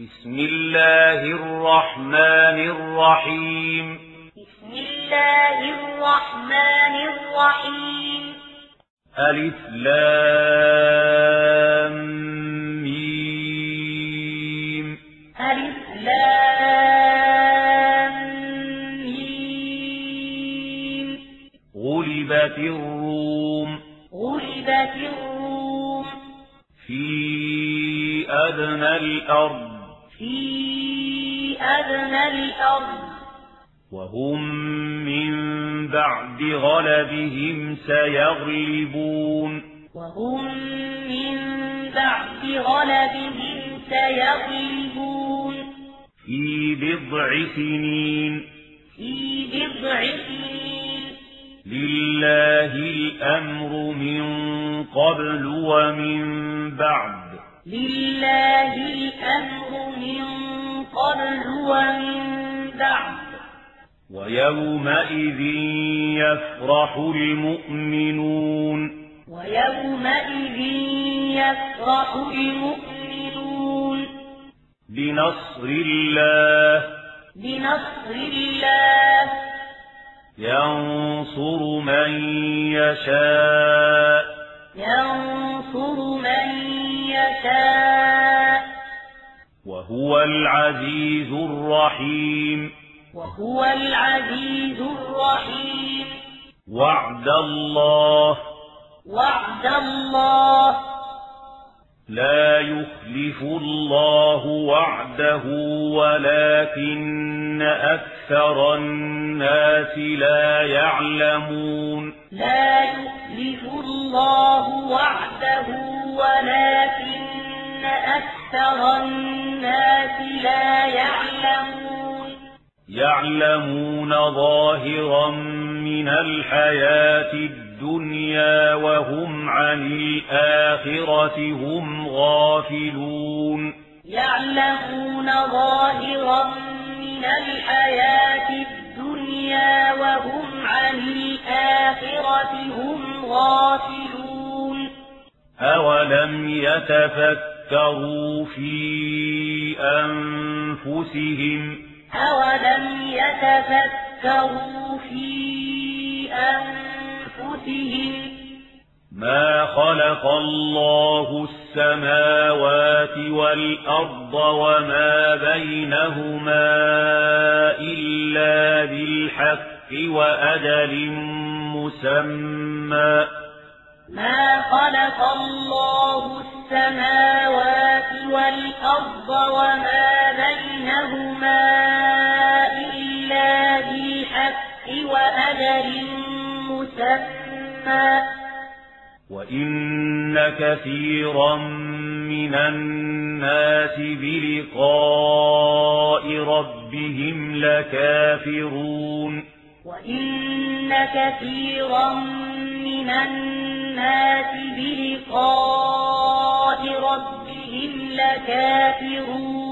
بسم الله الرحمن الرحيم. بسم الله الرحمن الرحيم. ألف لام ميم. ألف لام ميم. غلبت الروم. غلبت الروم. في أدنى الأرض. في أدنى الأرض. وهم من بعد غلبهم سيغلبون. وهم من بعد غلبهم سيغلبون. في بضع سنين. في بضع سنين. لله الأمر من قبل ومن بعد. لله الأمر من قبل ومن بعد. ويومئذ يفرح المؤمنون. ويومئذ يفرح المؤمنون. بنصر الله. بنصر الله. ينصر من يشاء. ينصر من يشاء وهو العزيز الرحيم. وهو العزيز الرحيم. وعد الله. وعد الله. لا يخلف الله وعده ولكن أكثر الناس لا يعلمون. لا يخلف الله وعده ولكن أكثر الناس لا يعلمون. يعلمون ظاهرا من الحياة الدنيا وهم عن الآخرة هم غافلون. يعلمون ظاهرا من الحياة الدنيا وهم عن الآخرة هم غافلون. أولم يتفكروا في أنفسهم أولم يتفكروا في أنفسهم ما خلق الله السماوات والأرض وما بينهما إلا بالحق وأجل مسمى. ما خلق الله السماوات والأرض وما بينهما إلا بالحق وأجل مسمى. وإن كثيرا من الناس بلقاء ربهم لكافرون. وإن كثيرا من الناس بلقاء ربهم لكافرون.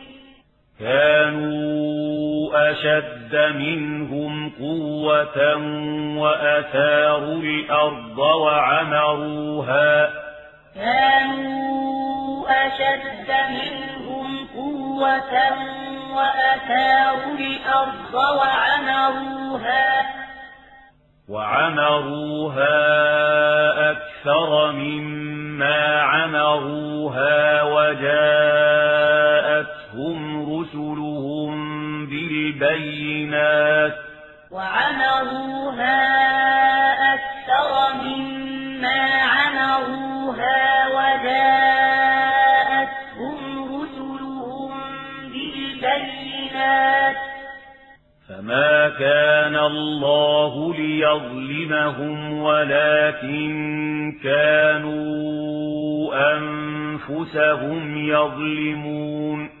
كانوا أشد منهم قوة وأثاروا الأرض وعمروها. كانوا أشد منهم قوة وأثاروا الأرض وعمروها. وعمروها أكثر مما عمروها وجاءتهم بالبينات وعمروها أكثر مما عمروها وجاءتهم رسلهم بالبينات. فما كان الله ليظلمهم ولكن كانوا أنفسهم يظلمون.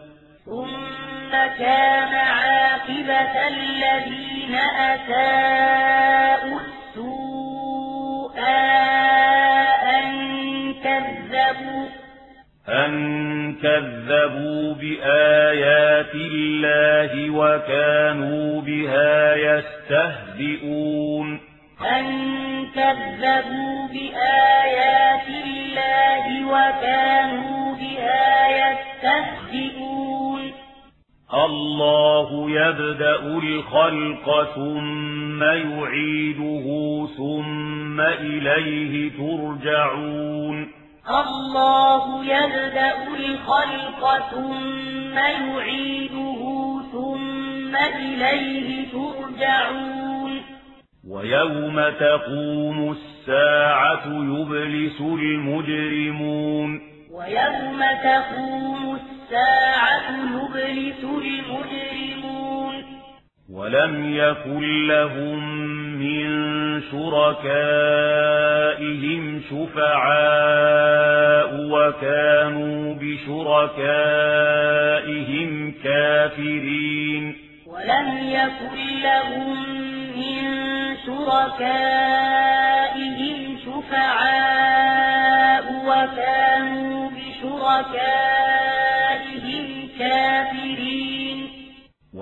كان عاقبة الذين أساءوا السوء أن كذبوا أن كذبوا بآيات الله وكانوا بها يستهزئون. أن كذبوا بآيات الله وكانوا بها يستهزئون. الله يبدأ الخلق ثم يعيده ثم إليه ترجعون. الله يبدأ الخلق ثم يعيده ثم إليه ترجعون. ويوم تقوم الساعة يبلس المجرمون. ويوم تقوم الساعة يبلس المجرمون. ولم يكن لهم من شركائهم شفعاء وكانوا بشركائهم كافرين. ولم يكن لهم من شركائهم شفعاء وكانوا بشركائهم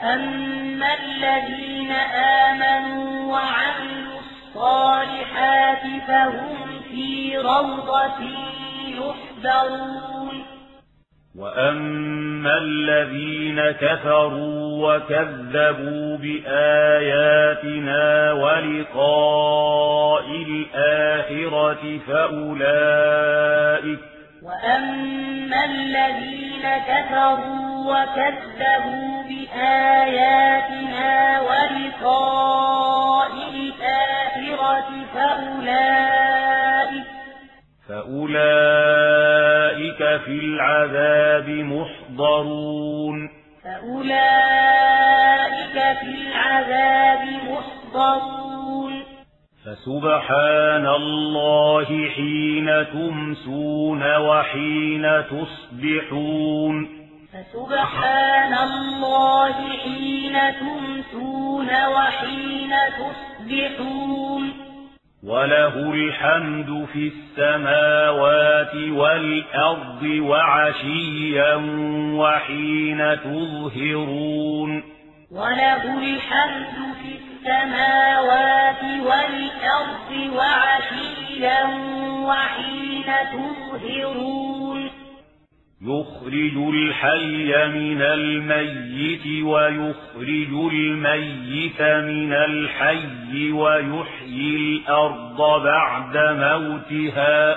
فأما الذين آمنوا وعملوا الصالحات فهم في روضة يحبرون وأما الذين كفروا وكذبوا بآياتنا ولقاء الآخرة فأولئك وأما الذين كفروا وكذبوا بآياتنا ولقاء الآخرة فأولئك فأولئك في العذاب محضرون فأولئك في العذاب محضرون فسبحان الله حين تمسون وحين تصبحون. فسبحان الله حين تمسون وحين تصبحون. وله الحمد في السماوات والأرض وعشيا وحين تظهرون. وله الحمد في السماوات والأرض وعشيا وحين تظهرون. يخرج الحي من الميت ويخرج الميت من الحي ويحيي الأرض بعد موتها.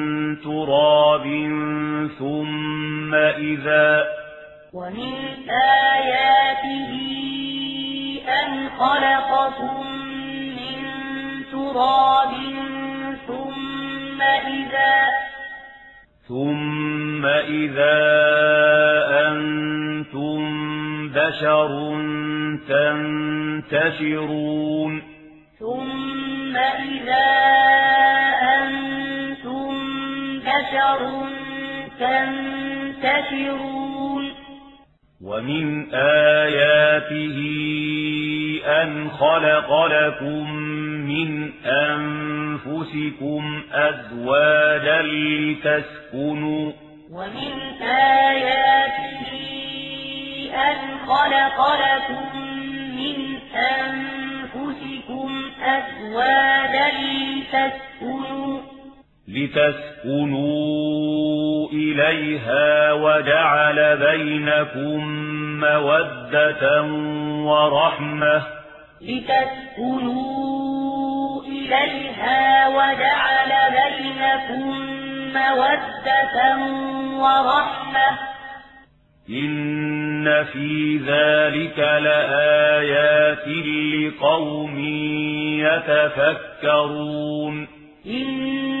تراب ثم إذا ومن آياته أن خلقكم من تراب ثم إذا ثم إذا أنتم بشر تنتشرون ثم إذا تنتشرون. ومن آياته أن خلق لكم من أنفسكم أزواجا لتسكنوا. ومن آياته أن خلق لكم من أنفسكم أزواجا لتسكنوا. لتسكنوا إليها وجعل بينكم مودة ورحمة. لتسكنوا إليها وجعل بينكم مودة ورحمة. إن في ذلك لآيات لقوم يتفكرون. إن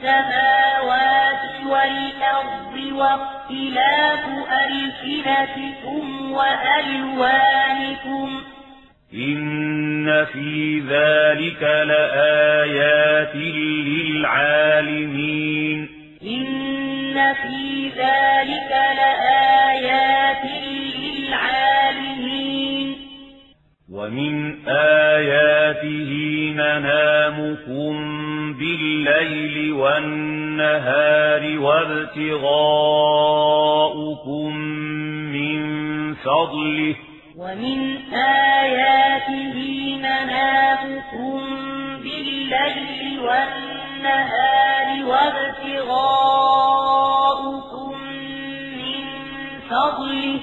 السماوات والأرض واختلاف ألسنتكم وألوانكم إن في ذلك لآيات للعالمين. إن في ذلك لآيات للعالمين. ومن آياته منامكم بالليل والنهار وابتغاؤكم من فضله ومن آياته منامكم بالليل والنهار وابتغاؤكم من فضله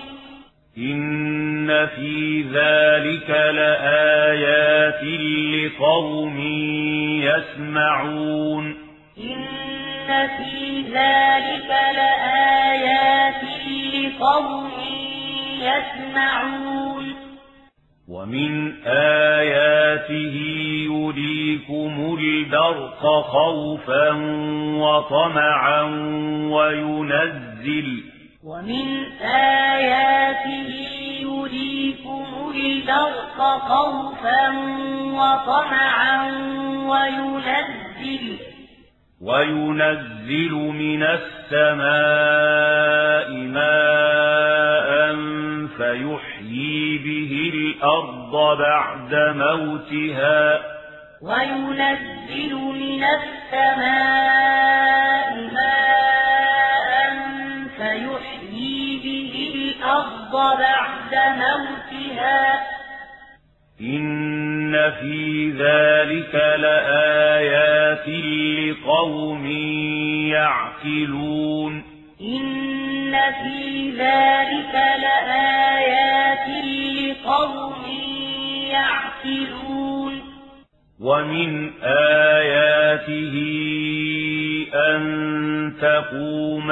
إن في ذلك لآيات لقوم يسمعون إن في ذلك لآيات لقوم يسمعون ومن آياته يريكم البرق خوفا وطمعا وينزل ومن آياته يريكم البرق خوفا وطمعا وينزل وينزل من السماء ماء فيحيي به الأرض بعد موتها. وينزل من السماء ماء الأرض بعد موتها. إن في ذلك لآيات لقوم يعقلون. إن في ذلك لآيات لقوم يعقلون. ومن آياته أن تقوم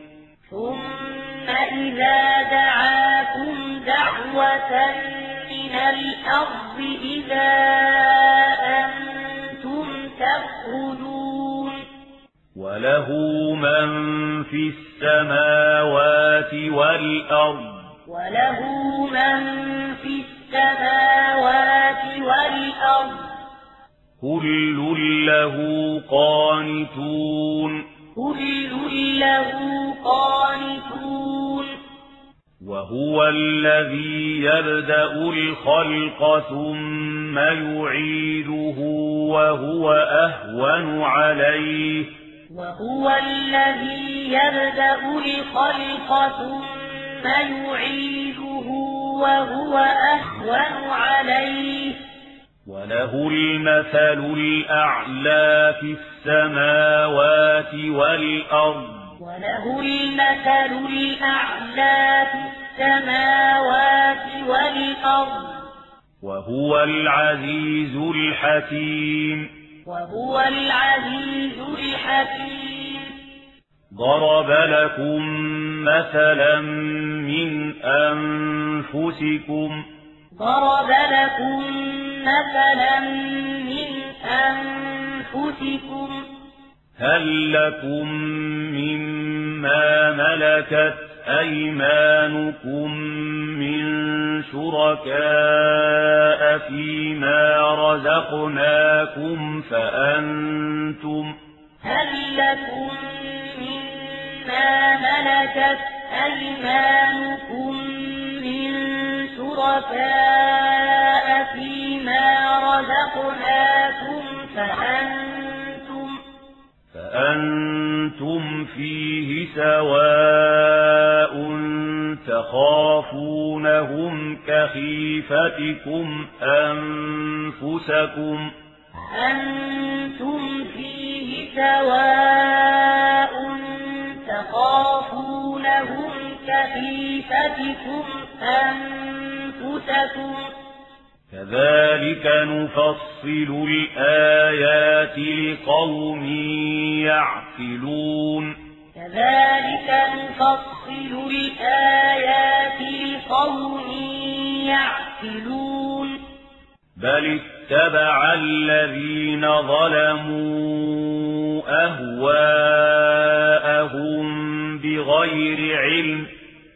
إذا دعاكم دعوة من الأرض إذا أنتم تخرجون وله من في السماوات والأرض وله من في السماوات والأرض كل له قانتون كل له قانتون وهو الذي يبدأ الخلق ثم يعيده وهو أهون عليه. وهو الذي يبدأ الخلق ثم يعيده وهو أهون عليه. وله المثل الأعلى في السماوات والأرض. وله المثل الأعلى في السماوات والأرض وهو العزيز الحكيم وهو العزيز الحكيم ضرب لكم مثلا من أنفسكم ضرب لكم مثلا من أنفسكم هل لكم مما ملكت أيمانكم من شركاء فيما رزقناكم فأنتم هل لكم مما ملكت أيمانكم من شركاء فيما رزقناكم فأنتم فأنتم فيه سواء تخافونهم كخيفتكم أنفسكم أنتم فيه سواء تخافونهم كخيفتكم أنفسكم كذلك نفصل الآيات لقوم يعقلون. كذلك نفصل الآيات لقوم يعقلون. بل اتبع الذين ظلموا أهواءهم بغير علم.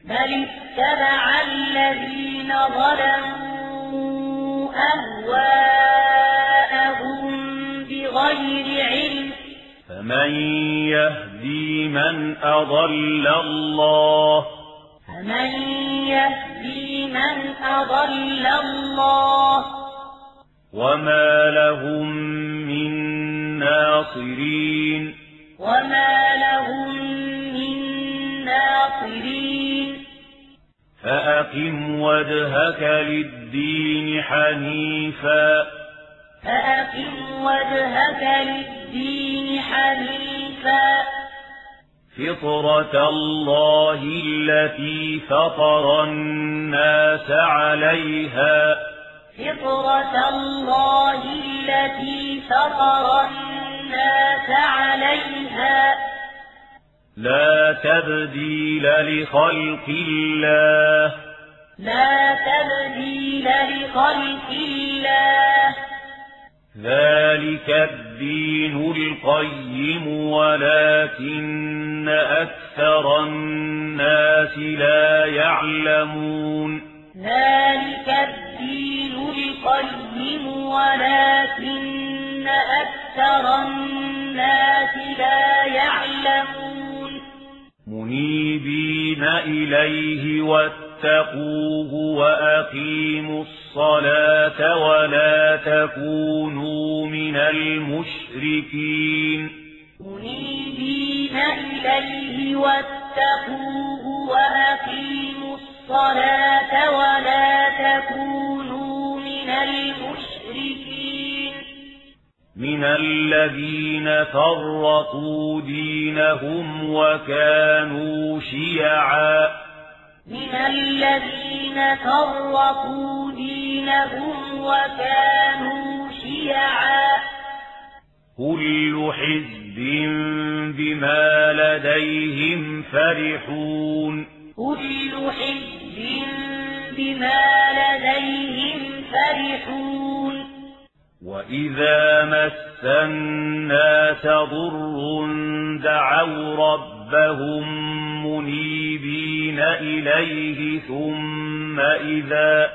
بل اتبع الذين ظلموا أهواءهم بغير علم. فمن يهدي من أضل الله فمن يهدي من أضل الله. وما لهم من ناصرين وما لهم فأقم وجهك للدين حنيفا. فأقم وجهك للدين حنيفا. فطرة الله التي فطر الناس عليها. فطرة الله التي فطر الناس عليها. لا تبديل لخلق الله. لا تبديل لخلق الله. ذلك الدين القيم ولكن أكثر الناس لا يعلمون. ذلك الدين القيم ولكن أكثر الناس لا يعلمون. منيبين إليه واتقوه وأقيموا الصلاة ولا تكونوا من المشركين. منيبين إليه واتقوه وأقيموا الصلاة ولا تكونوا من المشركين. من الذين فرقوا دينهم وكانوا شيعا. من الذين فرقوا دينهم وكانوا شيعا. كل حزب بما لديهم فرحون. كل حزب بما لديهم فرحون. وإذا مس الناس ضر دعوا ربهم منيبين إليه ثم إذا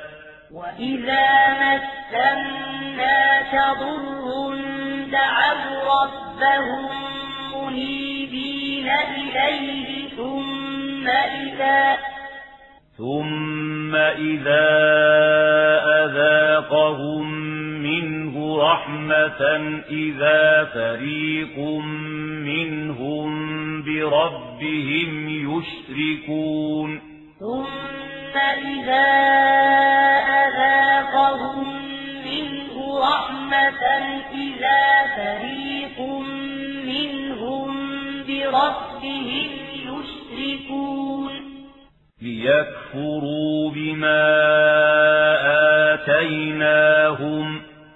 وإذا مس الناس ضر دعوا ربهم منيبين إليه ثم إذا ثم إذا أذاقهم منه رحمة إذا فريق منهم بربهم يشركون ثم إذا أذاقهم منه رحمة إذا فريق منهم بربهم يشركون ليكفروا بما آتيناهم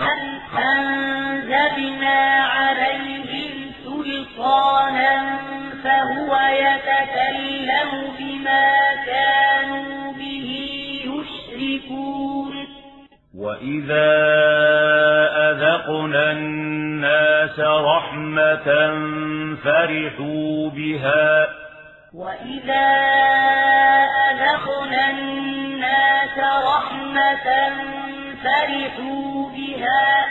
أم أنزلنا عليهم سلطانا فهو يتكلم بما كانوا به يشركون وإذا أذقنا الناس رحمة فرحوا بها وإذا أذقنا الناس رحمة فرحوا بها.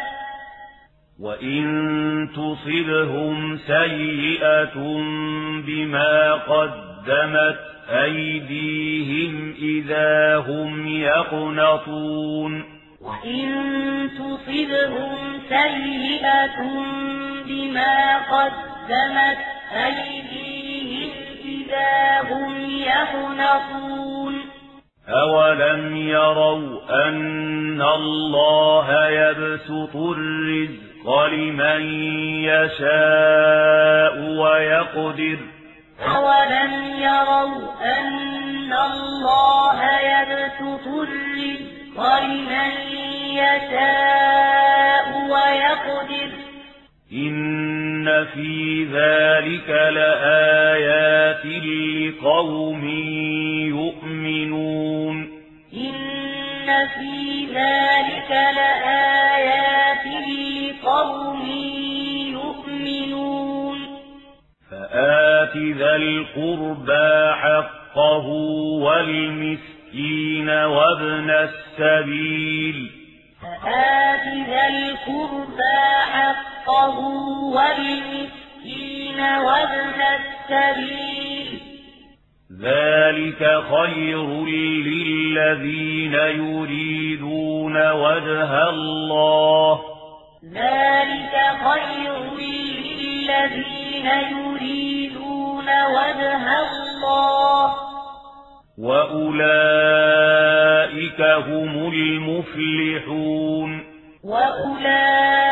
وإن تصبهم سيئة بما قدمت أيديهم إذا هم يقنطون. وإن تصبهم سيئة بما قدمت أيديهم إذا هم يقنطون. أولم يروا أن الله يبسط الرزق لمن يشاء ويقدر أولم يروا أن الله يبسط الرزق ولمن يشاء ويقدر إن في ذلك لآيات لقوم في ذلك لآيات لقوم يؤمنون فآت ذا القربى حقه والمسكين المسكين وابن السبيل فآت ذا القربى حقه والمسكين وابن السبيل ذلك خير للذين يريدون وجه الله ذلك خير للذين يريدون وجه الله وأولئك هم المفلحون وأولئك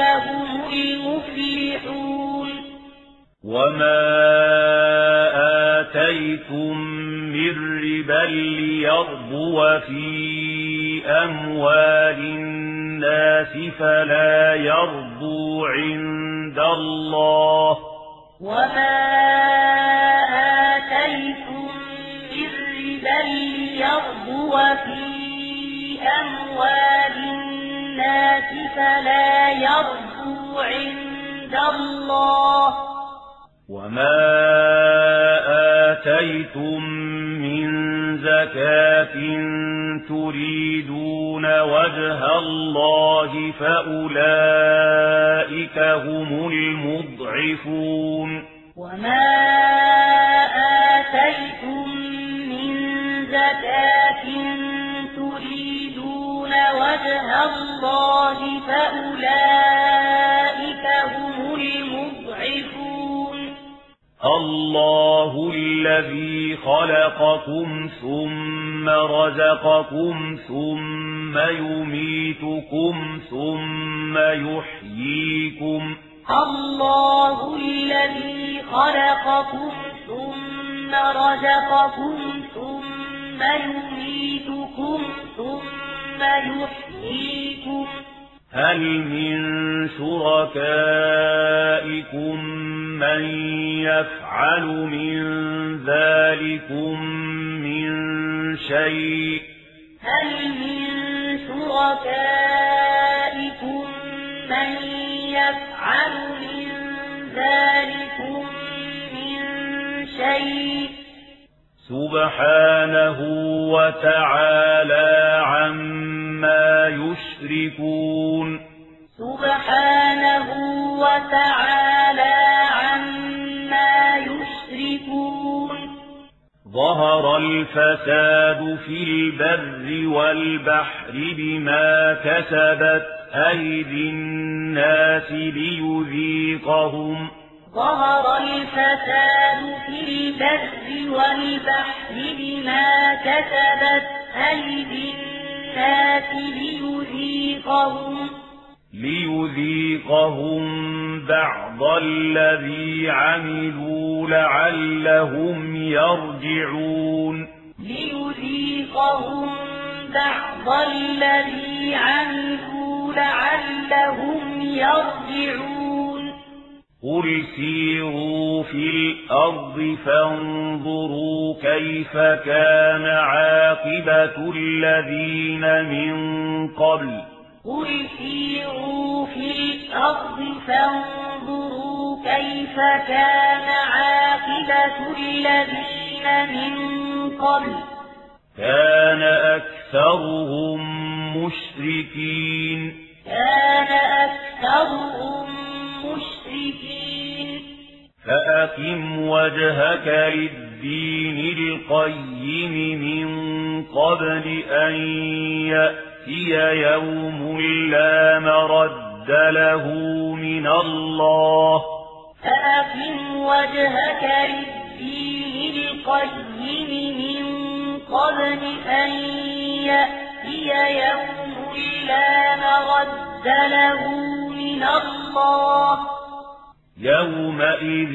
هم المفلحون وما آتيتم من ربا ليربو في أموال الناس فلا يربو عند الله. وما آتيتم بل يربو في أموال الناس فلا يربو عند الله. وما آتيتم من زكاة تريدون وجه الله فأولئك هم المضعفون. وما آتيتم زكاة تريدون وجه الله فأولئك هم المضعفون. الله الذي خلقكم ثم رزقكم ثم يميتكم ثم يحييكم. الله الذي خلقكم ثم رزقكم ثم يميتكم ثم يحييكم. هل من شركائكم من يفعل من ذلكم من شيء؟ هل من شركائكم من يفعل من ذلكم من شيء؟ سبحانه وتعالى عما يشركون. سبحانه وتعالى عما يشركون. ظهر الفساد في البر والبحر بما كسبت أيدي الناس ليذيقهم. ظهر الفساد في البر والبحر بما كسبت أيدي الناس ليذيقهم. ليذيقهم بعض الذي عملوا لعلهم يرجعون. ليذيقهم بعض الذي عملوا لعلهم يرجعون. قل سيروا في الأرض فانظروا كيف كان عاقبة الذين من قبل قل سيروا في الأرض فانظروا كيف كان عاقبة الذين من قبل كان أكثرهم مشركين كان أكثرهم مشركين فأقم وجهك للدين القيم من قبل أن يأتي يأتي يوم لا مرد له من الله. فأقم وجهك للدين القيم من قبل أن يأتي يوم لا مرد له من الله. يومئذ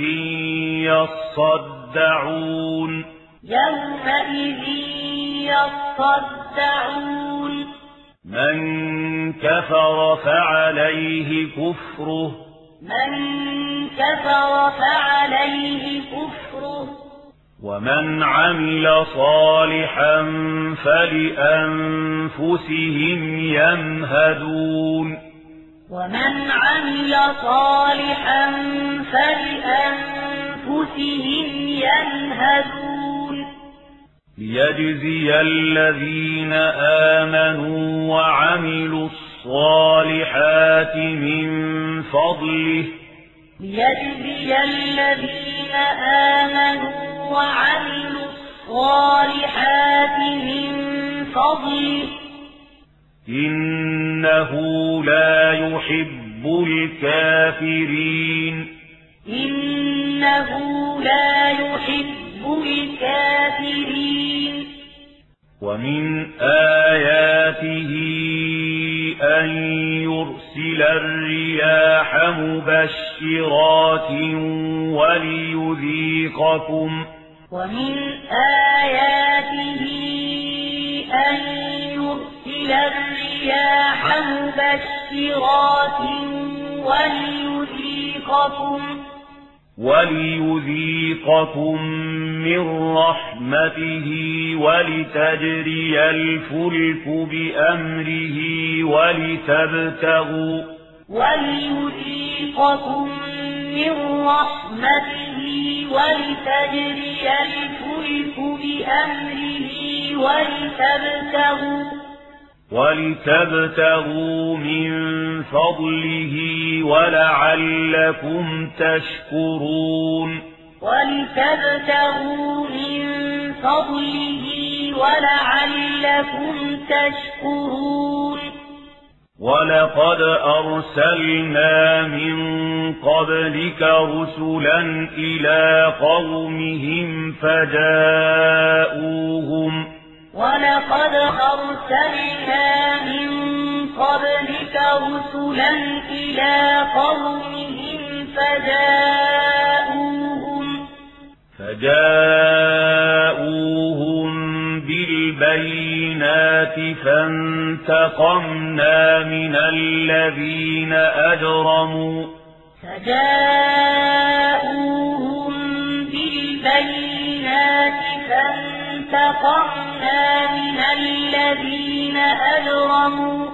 يصدعون. يومئذ يصدعون. من كفر فعليه كفره. من كفر فعليه كفره. ومن عمل صالحا فلأنفسهم يمهدون. ومن عمل صالحا فلأنفسهم يمهدون ليجزي الذين آمنوا وعملوا الصالحات من فضله. ليجزي الذين آمنوا وعملوا الصالحات من فضله. إنه لا يحب الكافرين. إنه لا يحب الكافرين. ومن آياته أن يرسل الرياح مبشرات وليذيقكم. ومن آياته أن الرياح مبشرات وليذيقكم وليذيقكم من رحمته ولتجري الفلك بأمره ولتبتغوا وليذيقكم من رحمته ولتجري الفلك بأمره ولتبتغوا ولتبتغوا من فضله ولعلكم تشكرون. ولتبتغوا من فضله ولعلكم تشكرون. ولقد أرسلنا من قبلك رسلا إلى قومهم فجاءوهم ولقد أرسلنا من قبلك رسلا إلى قومهم فجاءوهم فجاءوهم بالبينات فانتقمنا من الذين أجرموا فجاءوهم بالبينات فانتقمنا من الذين أجرموا.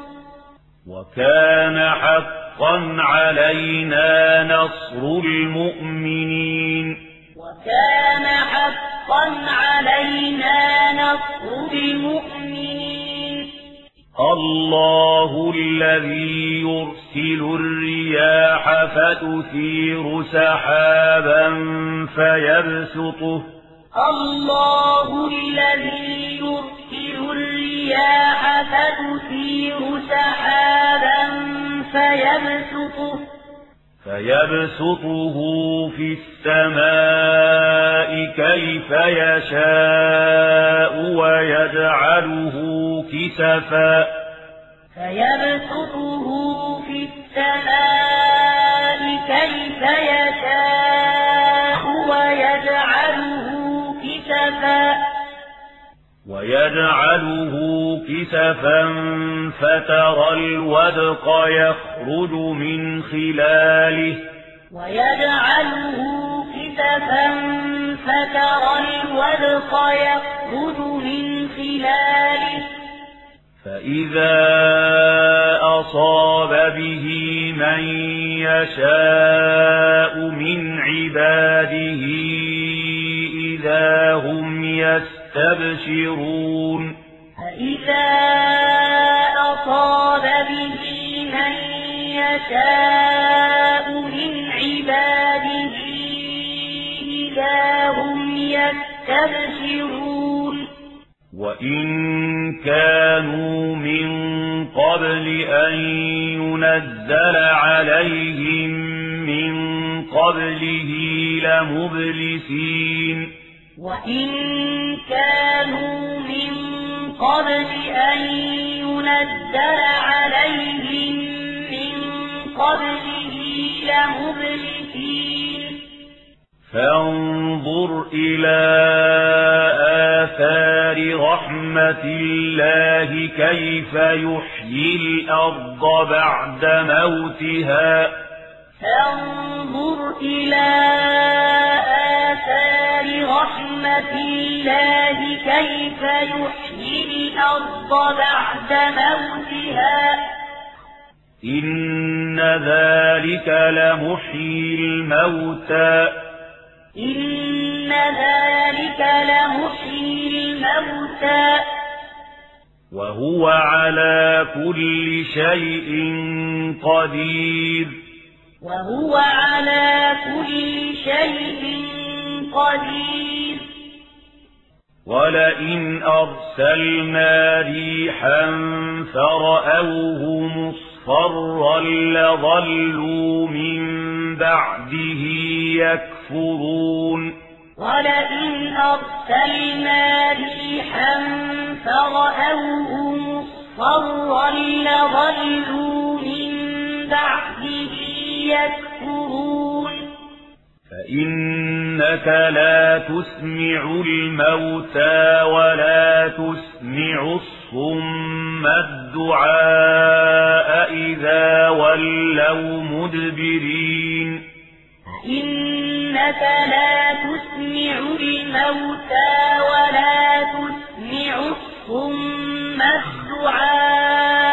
وكان حقا علينا نصر المؤمنين. وكان حقا علينا نصر المؤمنين. الله الذي يرسل الرياح فتثير سحابا فيبسطه. الله الذي يرسل الرياح فتثير سحابا فيبسطه فيبسطه في السماء كيف يشاء ويجعله كسفا. فيبسطه في السماء كيف يشاء كسفا. ويجعله كسفا فترى الودق يخرج من خلاله. ويجعله كسفا فترى الودق يخرج من خلاله. فإذا أصاب به من يشاء من عباده إذا هم يستبشرون فإذا أصاب به من يشاء من عباده إذا هم يستبشرون وإن كانوا من قبل أن ينزل عليهم من قبله لمبلسين وإن كانوا من قبل أن ينزل عليهم من قبله لمبلسين فانظر إلى آثار رحمة الله كيف يحيي الأرض بعد موتها. فانظر إلى آثار رحمة الله كيف يحيي الأرض بعد موتها؟ إن ذلك لمحيي الموتى. إن ذلك لمحيي الموتى. وهو على كل شيء قدير. وهو على كل شيء قدير. ولئن أرسلنا ريحا فرأوه مصفرا لظلوا من بعده يكفرون ولئن أرسلنا ريحا فرأوه مصفرا لظلوا من بعده يكفرون فإنك لا تسمع الموتى ولا تسمع الصم الدعاء إذا ولوا مدبرين. إنك لا تسمع الموتى ولا تسمع الصم الدعاء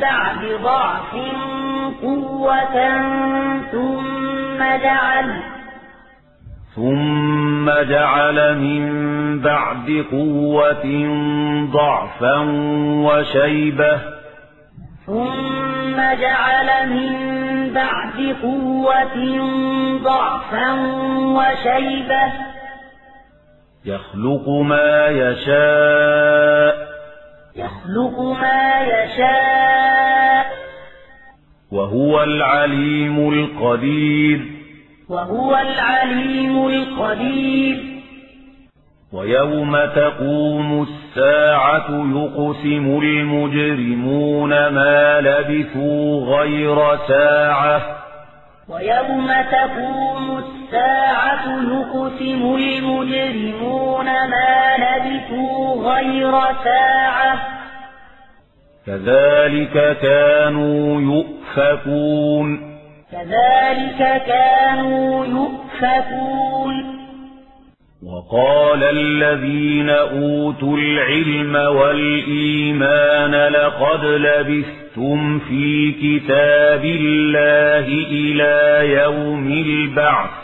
بعد ضعف قوة ثم جعل ثم جعل من بعد قوة ضعفا وشيبة. ثم جعل من بعد قوة ضعفا وشيبة. يخلق ما يشاء يخلق ما يشاء. وهو العليم القدير. وهو العليم القدير. ويوم تقوم الساعة يقسم المجرمون ما لبثوا غير ساعة. ويوم تقوم الساعة يقسم المجرمون ما لبثوا غير ساعة. كذلك كانوا يؤفكون. كذلك كانوا يؤفكون. وقال الذين أوتوا العلم والإيمان لقد لبثتم في كتاب الله إلى يوم البعث.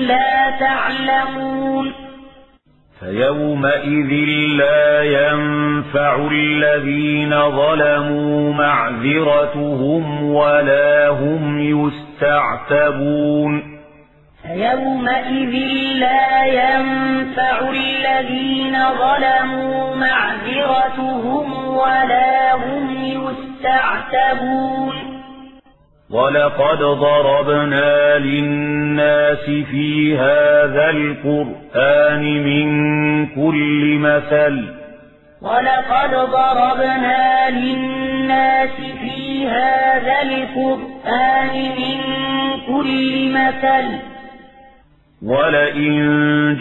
لا تعلمون. فيومئذ لا ينفع الذين ظلموا معذرتهم ولا هم يستعتبون. فيومئذ لا ينفع الذين ظلموا معذرتهم ولا هم يستعتبون. ولقد ضربنا للناس في هذا القرآن من كل مثل ولقد ضربنا للناس في هذا القرآن من كل مثل ولئن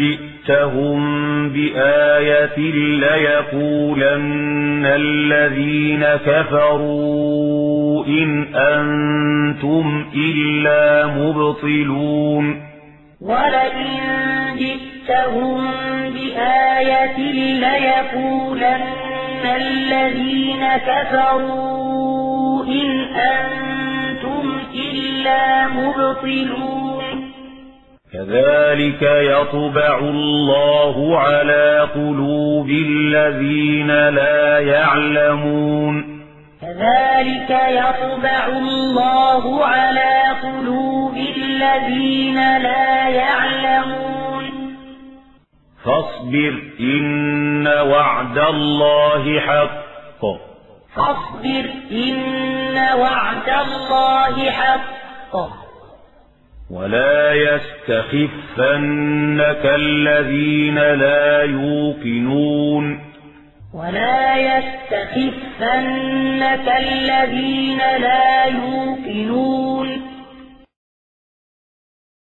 جئتهم بآية ليقولن الذين كفروا إن أنتم إلا مبطلون. ولئن جئتهم بآية ليقولن الذين كفروا إن أنتم إلا مبطلون. كذلك يطبع الله على قلوب الذين لا يعلمون. كذلك يطبع الله على قلوب الذين لا يعلمون. فاصبر إن وعد الله حق. فاصبر إن وعد الله حق. ولا يستخفنك الذين لا يوقنون. ولا يستخفنك الذين لا يوقنون.